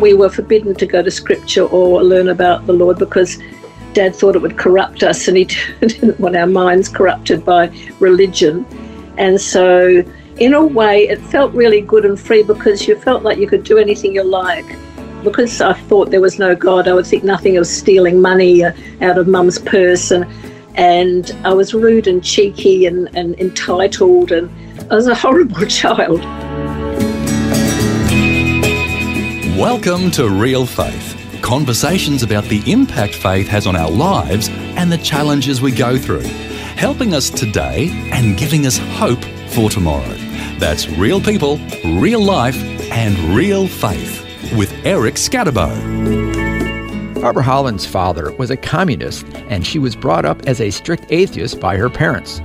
we were forbidden to go to scripture or learn about the Lord because Dad thought it would corrupt us and he didn't want our minds corrupted by religion. And so, in a way, it felt really good and free because you felt like you could do anything you like. Because I thought there was no God, I would think nothing of stealing money uh, out of mum's purse. And, and I was rude and cheeky and, and entitled, and I was a horrible child. Welcome to Real Faith conversations about the impact faith has on our lives and the challenges we go through, helping us today and giving us hope for tomorrow. That's real people, real life, and real faith with Eric Skattebo. Barbara Holland's father was a communist, and she was brought up as a strict atheist by her parents.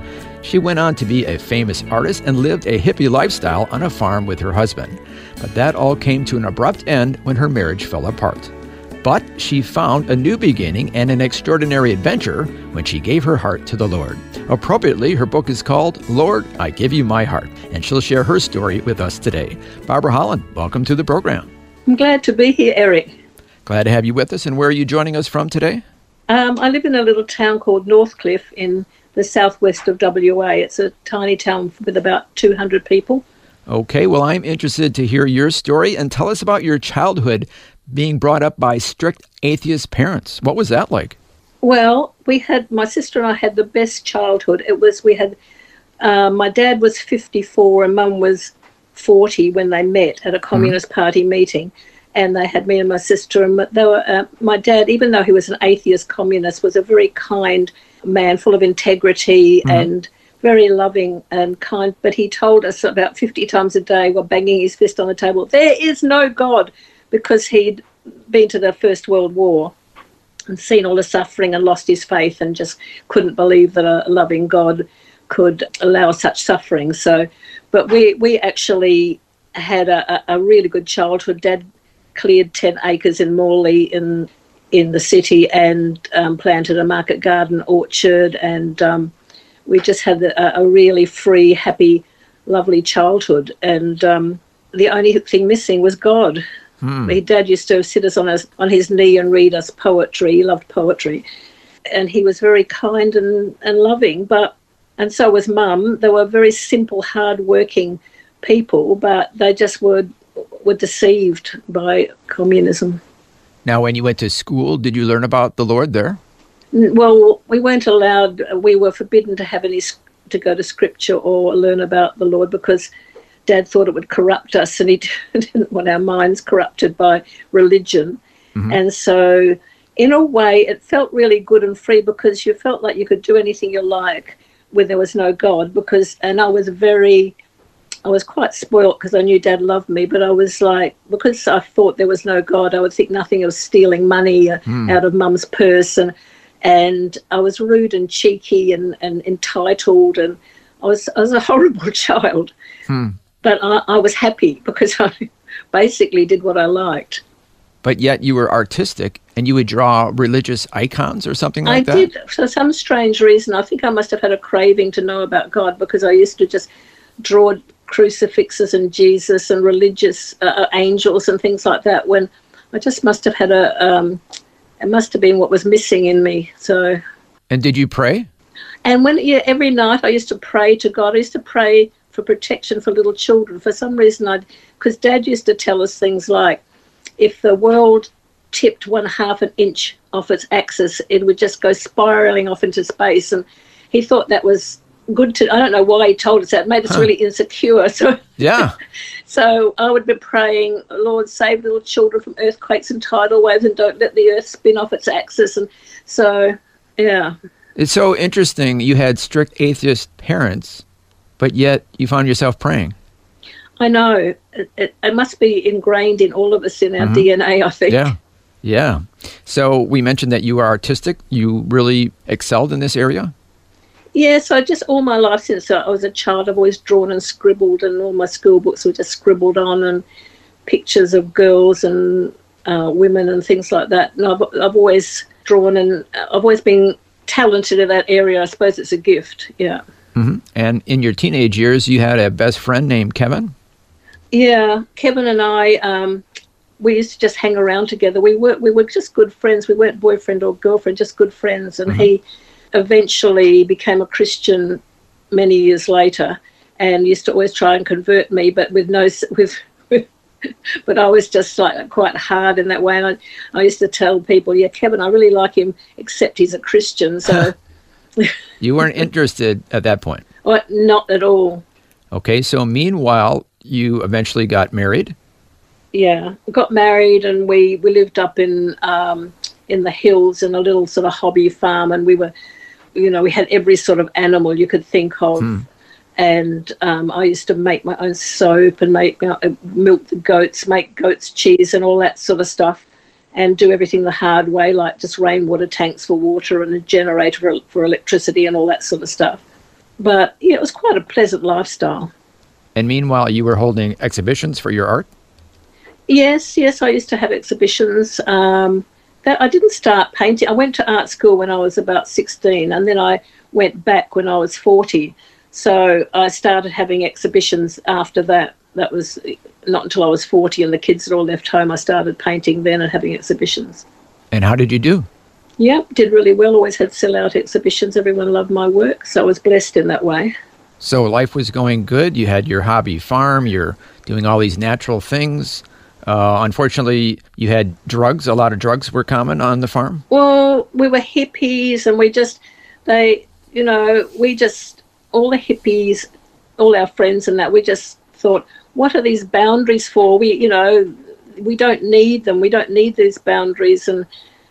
She went on to be a famous artist and lived a hippie lifestyle on a farm with her husband. But that all came to an abrupt end when her marriage fell apart. But she found a new beginning and an extraordinary adventure when she gave her heart to the Lord. Appropriately, her book is called Lord, I Give You My Heart, and she'll share her story with us today. Barbara Holland, welcome to the program. I'm glad to be here, Eric. Glad to have you with us. And where are you joining us from today? Um, I live in a little town called Northcliffe in the southwest of WA. It's a tiny town with about 200 people. Okay, well, I'm interested to hear your story and tell us about your childhood being brought up by strict atheist parents. What was that like? Well, we had, my sister and I had the best childhood. It was, we had, uh, my dad was 54 and mum was 40 when they met at a mm-hmm. Communist mm. Party meeting. And they had me and my sister, and they were, uh, my dad, even though he was an atheist communist, was a very kind, man full of integrity mm-hmm. and very loving and kind. But he told us about 50 times a day while banging his fist on the table, there is no God, because he'd been to the First World War and seen all the suffering and lost his faith and just couldn't believe that a loving God could allow such suffering. So, but we, we actually had a, a really good childhood. Dad cleared 10 acres in Morley in in the city and um, planted a market garden orchard and um, we just had a, a, really free happy lovely childhood. And um, the only thing missing was god. Hmm. my dad used to sit us on, his, on his knee and read us poetry. He loved poetry. And he was very kind and, and loving but and so was mum. They were very simple hard working people but they just were were deceived by communism now, when you went to school, did you learn about the Lord there? Well, we weren't allowed. We were forbidden to have any to go to scripture or learn about the Lord because Dad thought it would corrupt us, and he didn't want our minds corrupted by religion. Mm-hmm. And so, in a way, it felt really good and free because you felt like you could do anything you like when there was no God. Because, and I was very I was quite spoilt because I knew Dad loved me, but I was like, because I thought there was no God, I would think nothing of stealing money mm. out of Mum's purse, and and I was rude and cheeky and, and entitled, and I was I was a horrible child, mm. but I, I was happy because I basically did what I liked. But yet you were artistic and you would draw religious icons or something like I that? I did, for some strange reason. I think I must have had a craving to know about God because I used to just draw crucifixes and Jesus and religious uh, uh, angels and things like that when I just must have had a, um, it must have been what was missing in me. So. And did you pray? And when, yeah, every night I used to pray to God. I used to pray for protection for little children. For some reason, I, because Dad used to tell us things like, if the world tipped one half an inch off its axis, it would just go spiraling off into space. And he thought that was good to I don't know why he told us that. Made us huh. really insecure. So Yeah. so I would be praying, Lord, save little children from earthquakes and tidal waves and don't let the earth spin off its axis and so yeah. It's so interesting you had strict atheist parents, but yet you found yourself praying. I know. It, it, it must be ingrained in all of us in our mm-hmm. DNA, I think. Yeah. Yeah. So we mentioned that you are artistic. You really excelled in this area. Yes, I just all my life since I was a child, I've always drawn and scribbled, and all my school books were just scribbled on, and pictures of girls and uh, women and things like that. And I've, I've always drawn, and I've always been talented in that area. I suppose it's a gift. Yeah. hmm And in your teenage years, you had a best friend named Kevin. Yeah, Kevin and I, um, we used to just hang around together. We were we were just good friends. We weren't boyfriend or girlfriend, just good friends. And he eventually became a Christian many years later, and used to always try and convert me, but with no with. But I was just like quite hard in that way, and I, I used to tell people, "Yeah, Kevin, I really like him, except he's a Christian, so You weren't interested at that point. well, not at all." Okay. So meanwhile, you eventually got married. yeah got married and we we lived up in um in the hills in a little sort of hobby farm and we were you know we had every sort of animal you could think of and um, i used to make my own soap and make uh, milk the goats make goats cheese and all that sort of stuff and do everything the hard way like just rainwater tanks for water and a generator for, for electricity and all that sort of stuff but yeah it was quite a pleasant lifestyle And meanwhile, you were holding exhibitions for your art. Yes, yes, I used to have exhibitions. Um, that I didn't start painting. I went to art school when I was about sixteen, and then I went back when I was forty. So I started having exhibitions after that. That was not until I was forty, and the kids had all left home. I started painting then and having exhibitions. And how did you do? Yep, did really well. Always had sell-out exhibitions. Everyone loved my work, so I was blessed in that way. So life was going good. You had your hobby farm. You're doing all these natural things. Uh, unfortunately, you had drugs. A lot of drugs were common on the farm. Well, we were hippies, and we just they, you know, we just all the hippies, all our friends, and that we just thought, what are these boundaries for? We, you know, we don't need them. We don't need these boundaries, and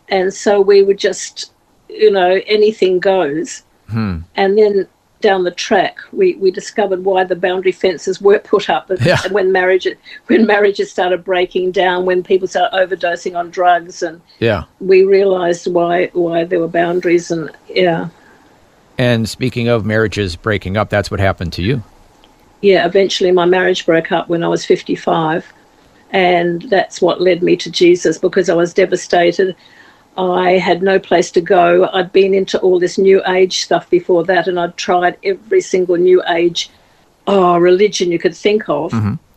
and so we would just, you know, anything goes. Hmm. And then down the track, we, we discovered why the boundary fences were put up. And Yeah. When marriage when marriages started breaking down, when people started overdosing on drugs, and Yeah. we realised why why there were boundaries. And yeah, And speaking of marriages breaking up, that's what happened to you. yeah. Eventually, my marriage broke up when I was fifty five, and that's what led me to Jesus because I was devastated. I had no place to go. I'd been into all this new age stuff before that, and I'd tried every single new age oh, religion you could think of,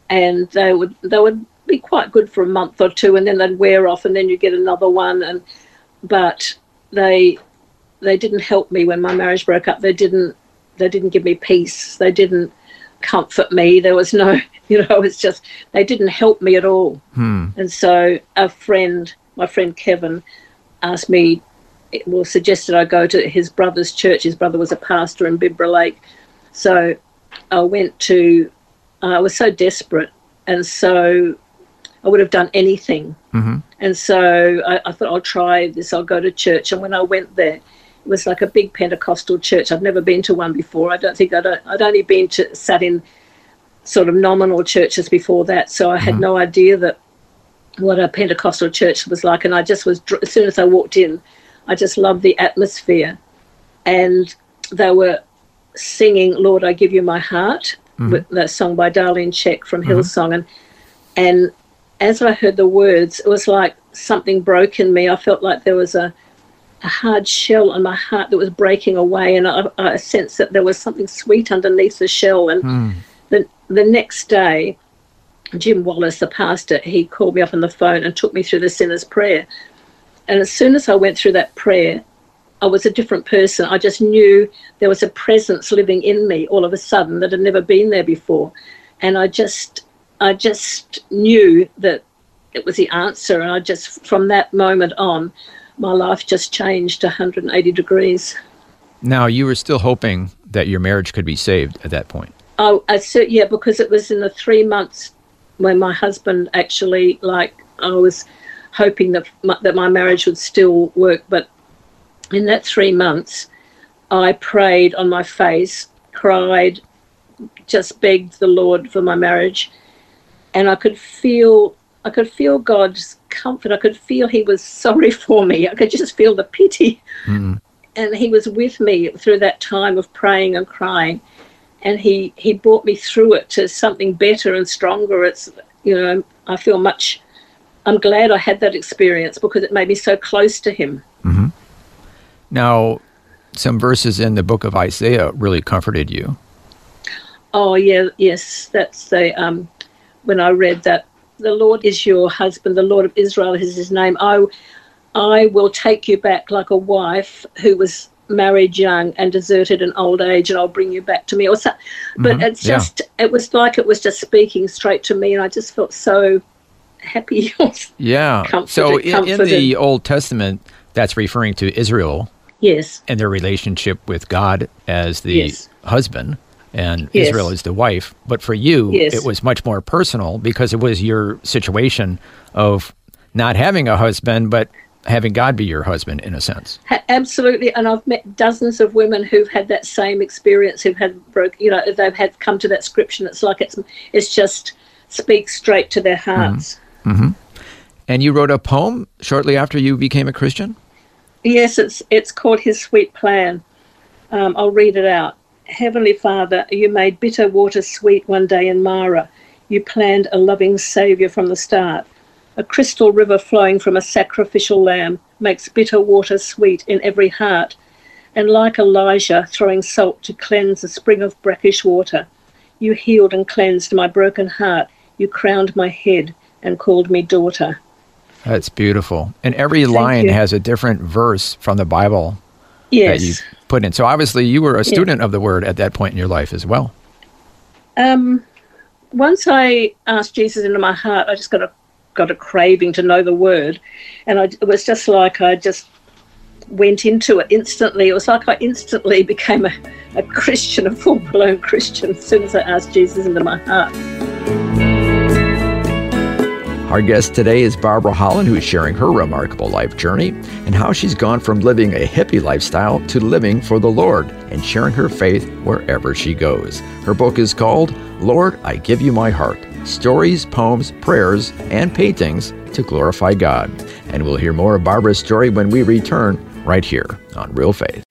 and they would they would be quite good for a month or two, and then they'd wear off, and then you get another one, and but they they didn't help me when my marriage broke up. They didn't they didn't give me peace. They didn't comfort me. There was no you know it was just they didn't help me at all. Hmm. And so a friend, my friend Kevin, asked me, well, suggested I go to his brother's church. His brother was a pastor in Bibra Lake. So I went to, I was so desperate. And so I would have done anything. Mhm. And so I, I thought, I'll try this. I'll go to church. And when I went there, it was like a big Pentecostal church. I'd never been to one before. I don't think I'd, I'd only been to, sat in sort of nominal churches before that. So I had no idea that what a Pentecostal church was like. And I just was, as soon as I walked in, I just loved the atmosphere. And they were singing, Lord, I give you my heart, mm-hmm. with that song by Darlene Zschech from mm-hmm. Hillsong. And, and as I heard the words, it was like something broke in me. I felt like there was a, a hard shell on my heart that was breaking away. And I, I sensed that there was something sweet underneath the shell. And hmm. the, the next day, Jim Wallace, the pastor, he called me up on the phone and took me through the sinner's prayer. And as soon as I went through that prayer, I was a different person. I just knew there was a presence living in me all of a sudden that had never been there before. And I just I just knew that it was the answer. And I just from that moment on, my life just changed 180 degrees. Now, you were still hoping that your marriage could be saved at that point. Oh, I, I yeah, because it was in the three months when my husband actually, like, I was hoping that my, that my marriage would still work. But in that three months, I prayed on my face, cried, just begged the Lord for my marriage, and I could feel I could feel God's comfort. I could feel He was sorry for me. I could just feel the pity, Mm. and He was with me through that time of praying and crying, and He He brought me through it to something better and stronger. It's you know I feel much. I'm glad I had that experience because it made me so close to Him. Now, some verses in the book of Isaiah really comforted you. Oh yeah, yes, that's the um, when I read that the Lord is your husband, the Lord of Israel is his name. I, I will take you back like a wife who was married young and deserted in old age, and I'll bring you back to me. Or so, but Mhm, it's yeah. just it was like it was just speaking straight to me, and I just felt so happy. Yeah. Comforted, so in, in the Old Testament, that's referring to Israel yes, and their relationship with God as the Yes. husband and Yes. Israel as the wife. But for you, Yes. it was much more personal because it was your situation of not having a husband, but having God be your husband in a sense. Absolutely. And I've met dozens of women who've had that same experience, who've had broke, you know, they've had come to that scripture. And it's like it's it's just speaks straight to their hearts. And you wrote a poem shortly after you became a Christian? Yes, it's it's called His Sweet Plan. Um, I'll read it out. Heavenly Father, you made bitter water sweet one day in Marah. You planned a loving Saviour from the start. A crystal river flowing from a sacrificial lamb makes bitter water sweet in every heart. And like Elijah throwing salt to cleanse a spring of brackish water, you healed and cleansed my broken heart. You crowned my head and called me daughter. That's beautiful. And every Thank line you. has a different verse from the Bible Yes. that you put in. So obviously you were a student of the word at that point in your life as well. Um, once I asked Jesus into my heart, I just got a got a craving to know the word, and I, it was just like I just went into it instantly. It was like I instantly became a, a Christian, a full blown Christian, as soon as I asked Jesus into my heart. Our guest today is Barbara Holland, who is sharing her remarkable life journey and how she's gone from living a hippie lifestyle to living for the Lord and sharing her faith wherever she goes. Her book is called Lord, I Give You My Heart Stories, Poems, Prayers, and Paintings to Glorify God. And we'll hear more of Barbara's story when we return right here on Real Faith.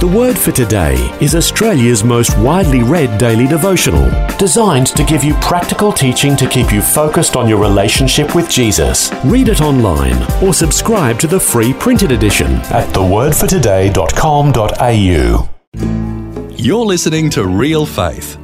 The word for today is Australia's most widely read daily devotional, designed to give you practical teaching to keep you focused on your relationship with Jesus. Read it online or subscribe to the free printed edition at thewordfortoday.com.au. You're listening to Real Faith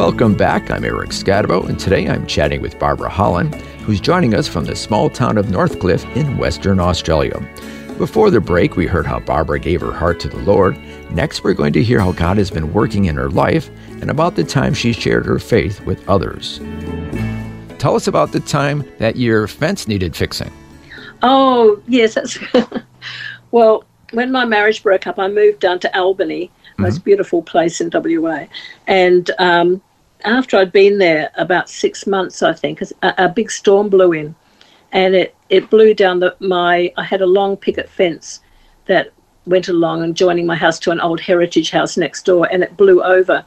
Welcome back. I'm Eric Skattebo, and today I'm chatting with Barbara Holland, who's joining us from the small town of Northcliffe in Western Australia. Before the break, we heard how Barbara gave her heart to the Lord. Next, we're going to hear how God has been working in her life and about the time she shared her faith with others. Tell us about the time that your fence needed fixing. Oh, yes. That's well, when my marriage broke up, I moved down to Albany, most beautiful place in WA. And um, after I'd been there about six months, I think, a, a big storm blew in, and it, it blew down the my. I had a long picket fence that went along and joining my house to an old heritage house next door, and it blew over.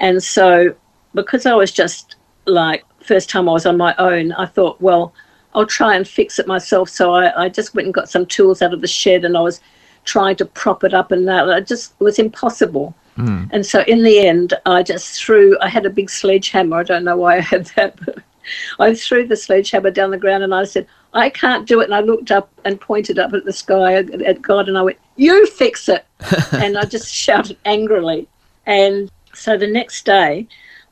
And so, because I was just like first time I was on my own, I thought, well, I'll try and fix it myself. So I, I just went and got some tools out of the shed and I was trying to prop it up and that. It just was impossible. Mm. And so in the end, I just threw, I had a big sledgehammer. I don't know why I had that, but I threw the sledgehammer down the ground and I said, I can't do it. And I looked up and pointed up at the sky at, God and I went, You fix it. and I just shouted angrily. And so the next day,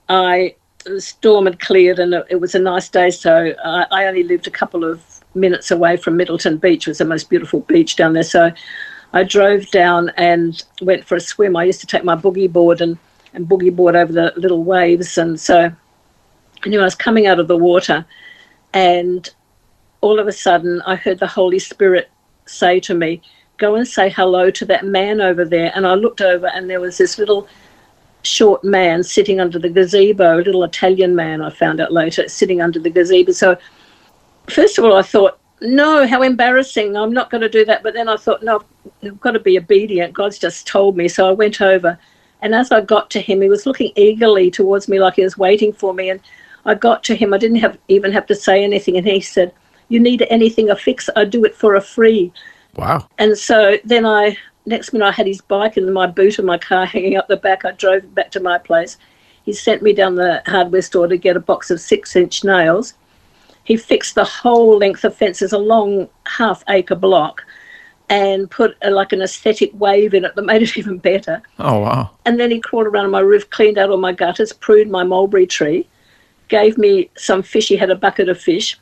I the storm had cleared and it, it was a nice day. So I, I only lived a couple of minutes away from Middleton Beach. It was the most beautiful beach down there. So I drove down and went for a swim. I used to take my boogie board and, and boogie board over the little waves. And so I knew I was coming out of the water, and all of a sudden, I heard the Holy Spirit say to me, Go and say hello to that man over there. And I looked over, and there was this little short man sitting under the gazebo, a little Italian man, I found out later, sitting under the gazebo. So, first of all, I thought, no, how embarrassing. I'm not going to do that. But then I thought, no, I've got to be obedient. God's just told me. So I went over. And as I got to him, he was looking eagerly towards me like he was waiting for me. And I got to him. I didn't have even have to say anything. And he said, You need anything a fix? I do it for a free. Wow. And so then I, next minute, I had his bike and my boot of my car hanging up the back. I drove back to my place. He sent me down the hardware store to get a box of six inch nails. He fixed the whole length of fences, a long half acre block, and put a, like an aesthetic wave in it that made it even better. Oh, wow. And then he crawled around on my roof, cleaned out all my gutters, pruned my mulberry tree, gave me some fish. He had a bucket of fish.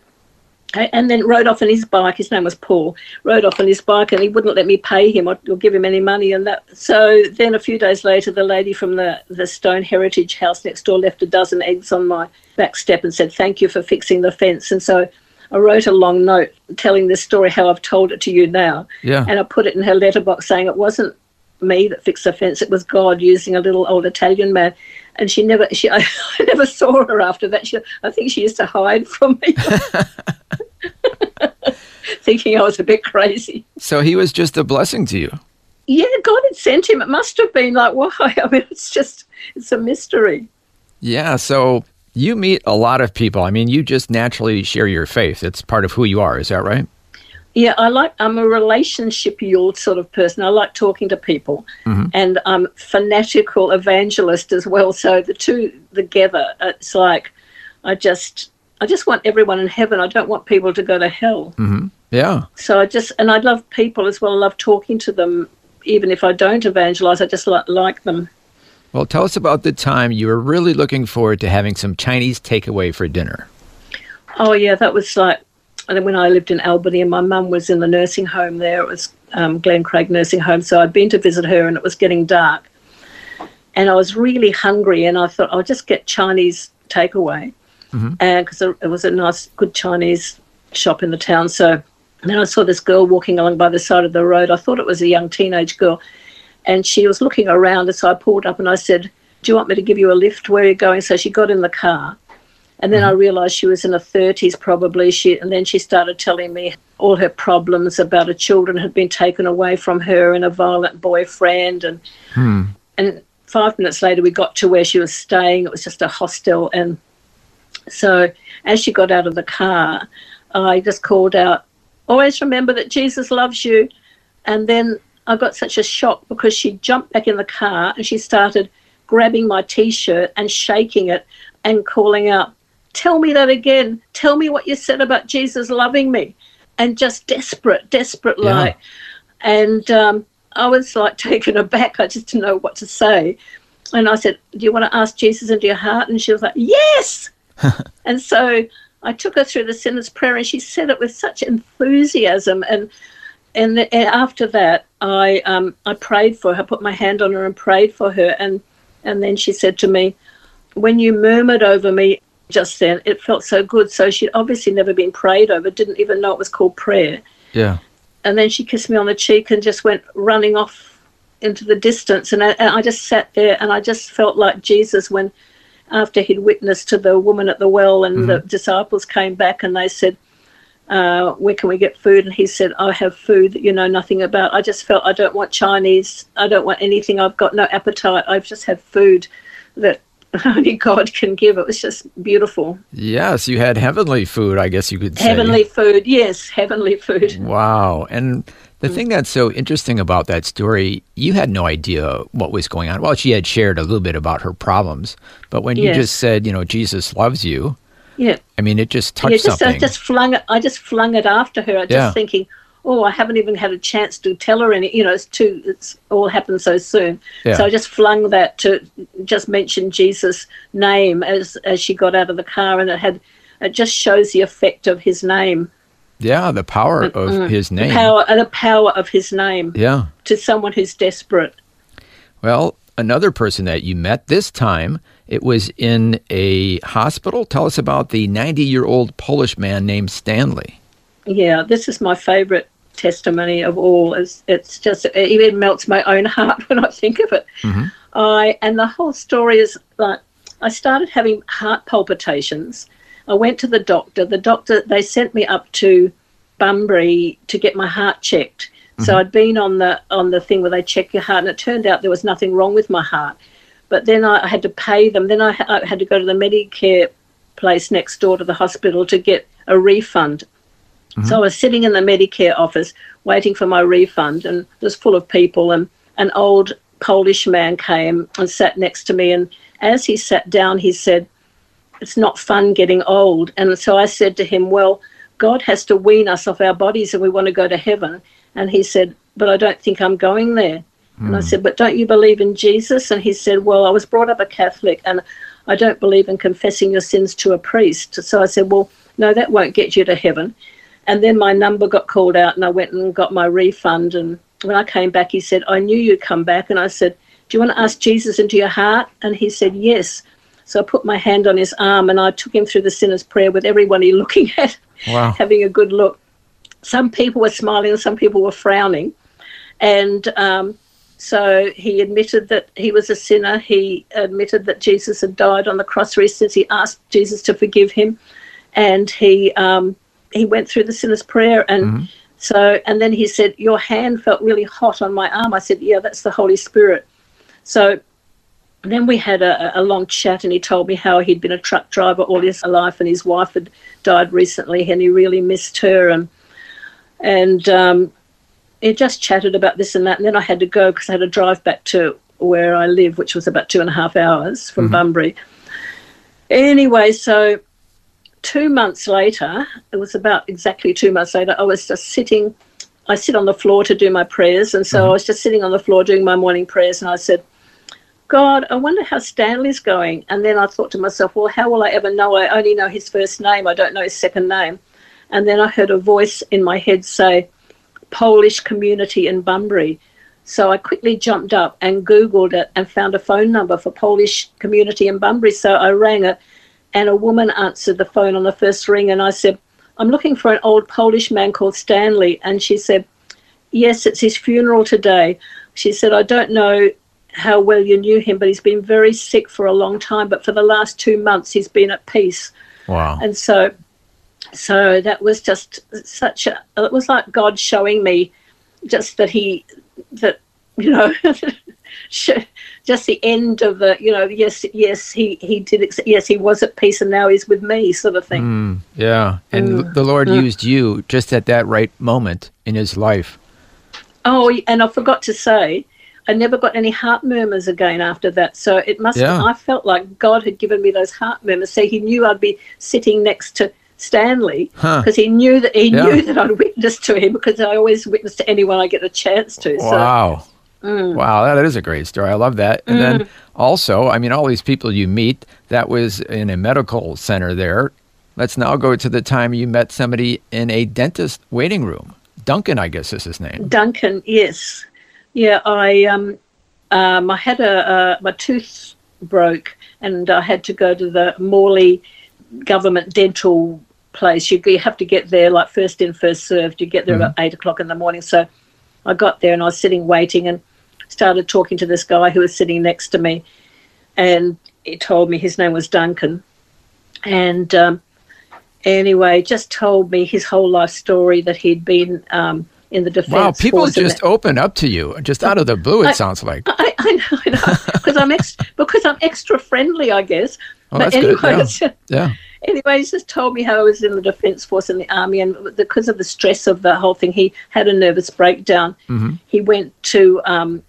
And then rode off on his bike. His name was Paul. Rode off on his bike, and he wouldn't let me pay him or, or, give him any money. And that. So then, a few days later, the lady from the the Stone Heritage House next door left a dozen eggs on my back step and said, "Thank you for fixing the fence." And so I wrote a long note telling this story how I've told it to you now. Yeah. And I put it in her letterbox saying it wasn't me that fixed the fence; it was God using a little old Italian man. And she never, she, I, I never saw her after that. She, I think she used to hide from me. thinking I was a bit crazy. So he was just a blessing to you. Yeah, God had sent him. It must have been like, why? I mean, it's just, it's a mystery. Yeah. So you meet a lot of people. I mean, you just naturally share your faith. It's part of who you are. Is that right? Yeah, I like. I'm a relationship yield sort of person. I like talking to people, mm-hmm. and I'm fanatical evangelist as well. So the two together, it's like I just I just want everyone in heaven. I don't want people to go to hell. Mm-hmm. Yeah. So I just, and I love people as well. I love talking to them. Even if I don't evangelize, I just like, like them. Well, tell us about the time you were really looking forward to having some Chinese takeaway for dinner. Oh, yeah, that was like when I lived in Albany and my mum was in the nursing home there. It was um, Glen Craig Nursing Home. So I'd been to visit her and it was getting dark. And I was really hungry and I thought I'll just get Chinese takeaway mm-hmm. and because it was a nice, good Chinese shop in the town. So then I saw this girl walking along by the side of the road. I thought it was a young teenage girl, and she was looking around. And so I pulled up and I said, "Do you want me to give you a lift? Where are you going?" So she got in the car, and then mm-hmm. I realised she was in her thirties probably. She and then she started telling me all her problems about her children had been taken away from her and a violent boyfriend, and hmm. and five minutes later we got to where she was staying. It was just a hostel and so as she got out of the car, I just called out, Always remember that Jesus loves you. And then I got such a shock because she jumped back in the car and she started grabbing my t shirt and shaking it and calling out, Tell me that again. Tell me what you said about Jesus loving me. And just desperate, desperate yeah. like. And um, I was like taken aback. I just didn't know what to say. And I said, Do you want to ask Jesus into your heart? And she was like, Yes. and so I took her through the sinner's prayer, and she said it with such enthusiasm. And and, the, and after that, I um, I prayed for her, put my hand on her, and prayed for her. And and then she said to me, "When you murmured over me just then, it felt so good." So she'd obviously never been prayed over, didn't even know it was called prayer. Yeah. And then she kissed me on the cheek and just went running off into the distance. And I, and I just sat there, and I just felt like Jesus when after he'd witnessed to the woman at the well, and mm-hmm. the disciples came back and they said, uh, "Where can we get food?" And he said, "I have food that you know nothing about." I just felt I don't want Chinese. I don't want anything. I've got no appetite. I've just have food that only God can give. It was just beautiful. Yes, you had heavenly food, I guess you could say. Heavenly food, yes, heavenly food. Wow. And the thing that's so interesting about that story, you had no idea what was going on. Well, she had shared a little bit about her problems, but when yes. you just said, you know, Jesus loves you, yeah, I mean, it just touched yeah, just, something. I just flung it. I just flung it after her. I just yeah. thinking, oh, I haven't even had a chance to tell her any. You know, it's too. It's all happened so soon. Yeah. So I just flung that to just mention Jesus' name as as she got out of the car, and it had. It just shows the effect of his name. Yeah, the power of his name. The power, uh, the power of his name. Yeah. To someone who's desperate. Well, another person that you met. This time it was in a hospital. Tell us about the 90 year old Polish man named Stanley. Yeah, this is my favorite testimony of all. It's, it's just, it even melts my own heart when I think of it. Mhm. I And the whole story is like, I started having heart palpitations. I went to the doctor. The doctor, they sent me up to Bunbury to get my heart checked. So I'd been on the on the thing where they check your heart, and it turned out there was nothing wrong with my heart. But then I, I had to pay them. Then I, I had to go to the Medicare place next door to the hospital to get a refund. Mm-hmm. So I was sitting in the Medicare office waiting for my refund, and it was full of people. And an old Polish man came and sat next to me. And as he sat down, he said, It's not fun getting old. And so I said to him, Well, God has to wean us off our bodies and we want to go to heaven. And he said, But I don't think I'm going there. And I mm. said, But don't you believe in Jesus? And he said, Well, I was brought up a Catholic and I don't believe in confessing your sins to a priest. So I said, Well, no, that won't get you to heaven. And then my number got called out and I went and got my refund. And when I came back, he said, I knew you'd come back. And I said, Do you want to ask Jesus into your heart? And he said, Yes. So I put my hand on his arm and I took him through the sinner's prayer with everybody looking at, Wow. having a good look. Some people were smiling and some people were frowning. And um, so he admitted that he was a sinner. He admitted that Jesus had died on the cross for his sins. He asked Jesus to forgive him. And he, um, he went through the sinner's prayer. And so, and then he said, Your hand felt really hot on my arm. I said, Yeah, that's the Holy Spirit. So then we had a, a long chat, and he told me how he'd been a truck driver all his life, and his wife had died recently, and he really missed her. And and um, he just chatted about this and that. And then I had to go because I had to drive back to where I live, which was about two and a half hours from Bunbury. Anyway, so two months later, it was about exactly two months later, I was just sitting. I sit on the floor to do my prayers, and so mm-hmm. I was just sitting on the floor doing my morning prayers, and I said, God, I wonder how Stanley's going. And then I thought to myself, well, how will I ever know? I only know his first name, I don't know his second name. And then I heard a voice in my head say, Polish community in Bunbury. So I quickly jumped up and Googled it and found a phone number for Polish community in Bunbury. So I rang it, and a woman answered the phone on the first ring. And I said, I'm looking for an old Polish man called Stanley. And she said, Yes, it's his funeral today. She said, I don't know how well you knew him, but he's been very sick for a long time. But for the last two months, he's been at peace. Wow. And so, so that was just such a. It was like God showing me, just that he, that you know, just the end of the. You know, yes, yes, he he did. Yes, he was at peace, and now he's with me, sort of thing. Mm, yeah. And Mm. the Lord Mm. used you just at that right moment in his life. Oh, and I forgot to say, I never got any heart murmurs again after that. So it must. Yeah. I felt like God had given me those heart murmurs. So He knew I'd be sitting next to Stanley Huh. because He knew that He Yeah. knew that I'd witness to him because I always witness to anyone I get a chance to. So Wow. Mm. Wow, that is a great story. I love that. And then also, I mean, all these people you meet, that was in a medical center there. Let's now go to the time you met somebody in a dentist waiting room. Duncan, I guess is his name. Duncan, yes, yeah. I um, um, I had a, a my tooth broke, and I had to go to the Morley government dental place. You, you have to get there like first in, first served. You get there about eight o'clock in the morning. So I got there and I was sitting waiting and started talking to this guy who was sitting next to me, and he told me his name was Duncan, and um, anyway, just told me his whole life story that he'd been um, in the defence. Wow, people just open up to you just out of the blue. It I- sounds like. I, I know, I know, because I'm ex- because I'm extra friendly, I guess. Oh, but that's good, anyway, yeah. Yeah. anyway, he's just told me how I was in the defence force and the army, and because of the stress of the whole thing, he had a nervous breakdown. Mhm. He went to um,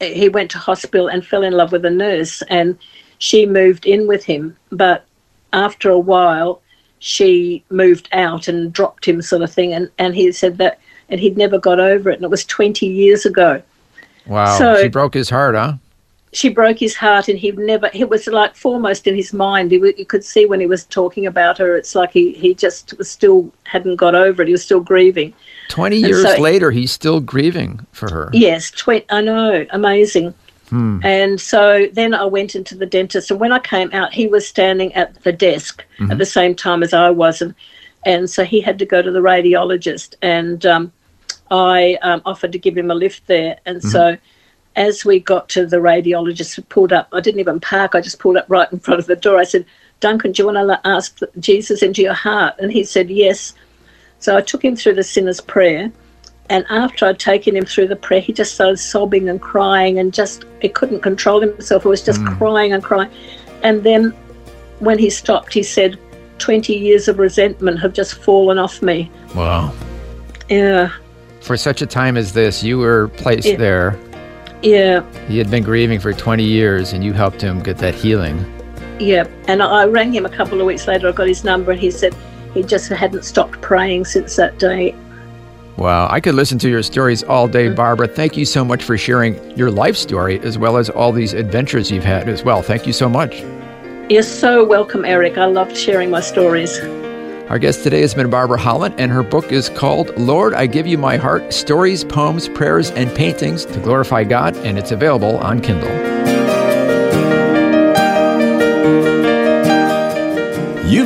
he went to hospital and fell in love with a nurse, and she moved in with him. But after a while, she moved out and dropped him, sort of thing. And and he said that, and he'd never got over it, and it was twenty years ago Wow. So- she broke his heart, huh? she broke his heart and he never it was like foremost in his mind he, you could see when he was talking about her it's like he, he just was still hadn't got over it he was still grieving 20 years so- later, he's still grieving for her. yes tw- i know amazing Hmm. And so then I went into the dentist, and when I came out, he was standing at the desk mm-hmm. at the same time as I was, and and so he had to go to the radiologist, and um, I um, offered to give him a lift there, and mm-hmm. so as we got to the radiologist, pulled up. I didn't even park. I just pulled up right in front of the door. I said, "Duncan, do you want to ask Jesus into your heart?" And he said, "Yes." So I took him through the sinner's prayer and after I'd taken him through the prayer, he just started sobbing and crying and just, he couldn't control himself. He was just mm. crying and crying. And then when he stopped, he said, 20 years of resentment have just fallen off me. Wow. Yeah. For such a time as this, you were placed yeah. there. Yeah. He had been grieving for 20 years and you helped him get that healing. Yeah. And I rang him a couple of weeks later. I got his number and he said he just hadn't stopped praying since that day. Wow, I could listen to your stories all day, mm. Barbara. Thank you so much for sharing your life story as well as all these adventures you've had as well. Thank you so much. You're so welcome, Eric. I loved sharing my stories. Our guest today has been Barbara Holland, and her book is called Lord, I Give You My Heart Stories, Poems, Prayers, and Paintings to Glorify God, and it's available on Kindle.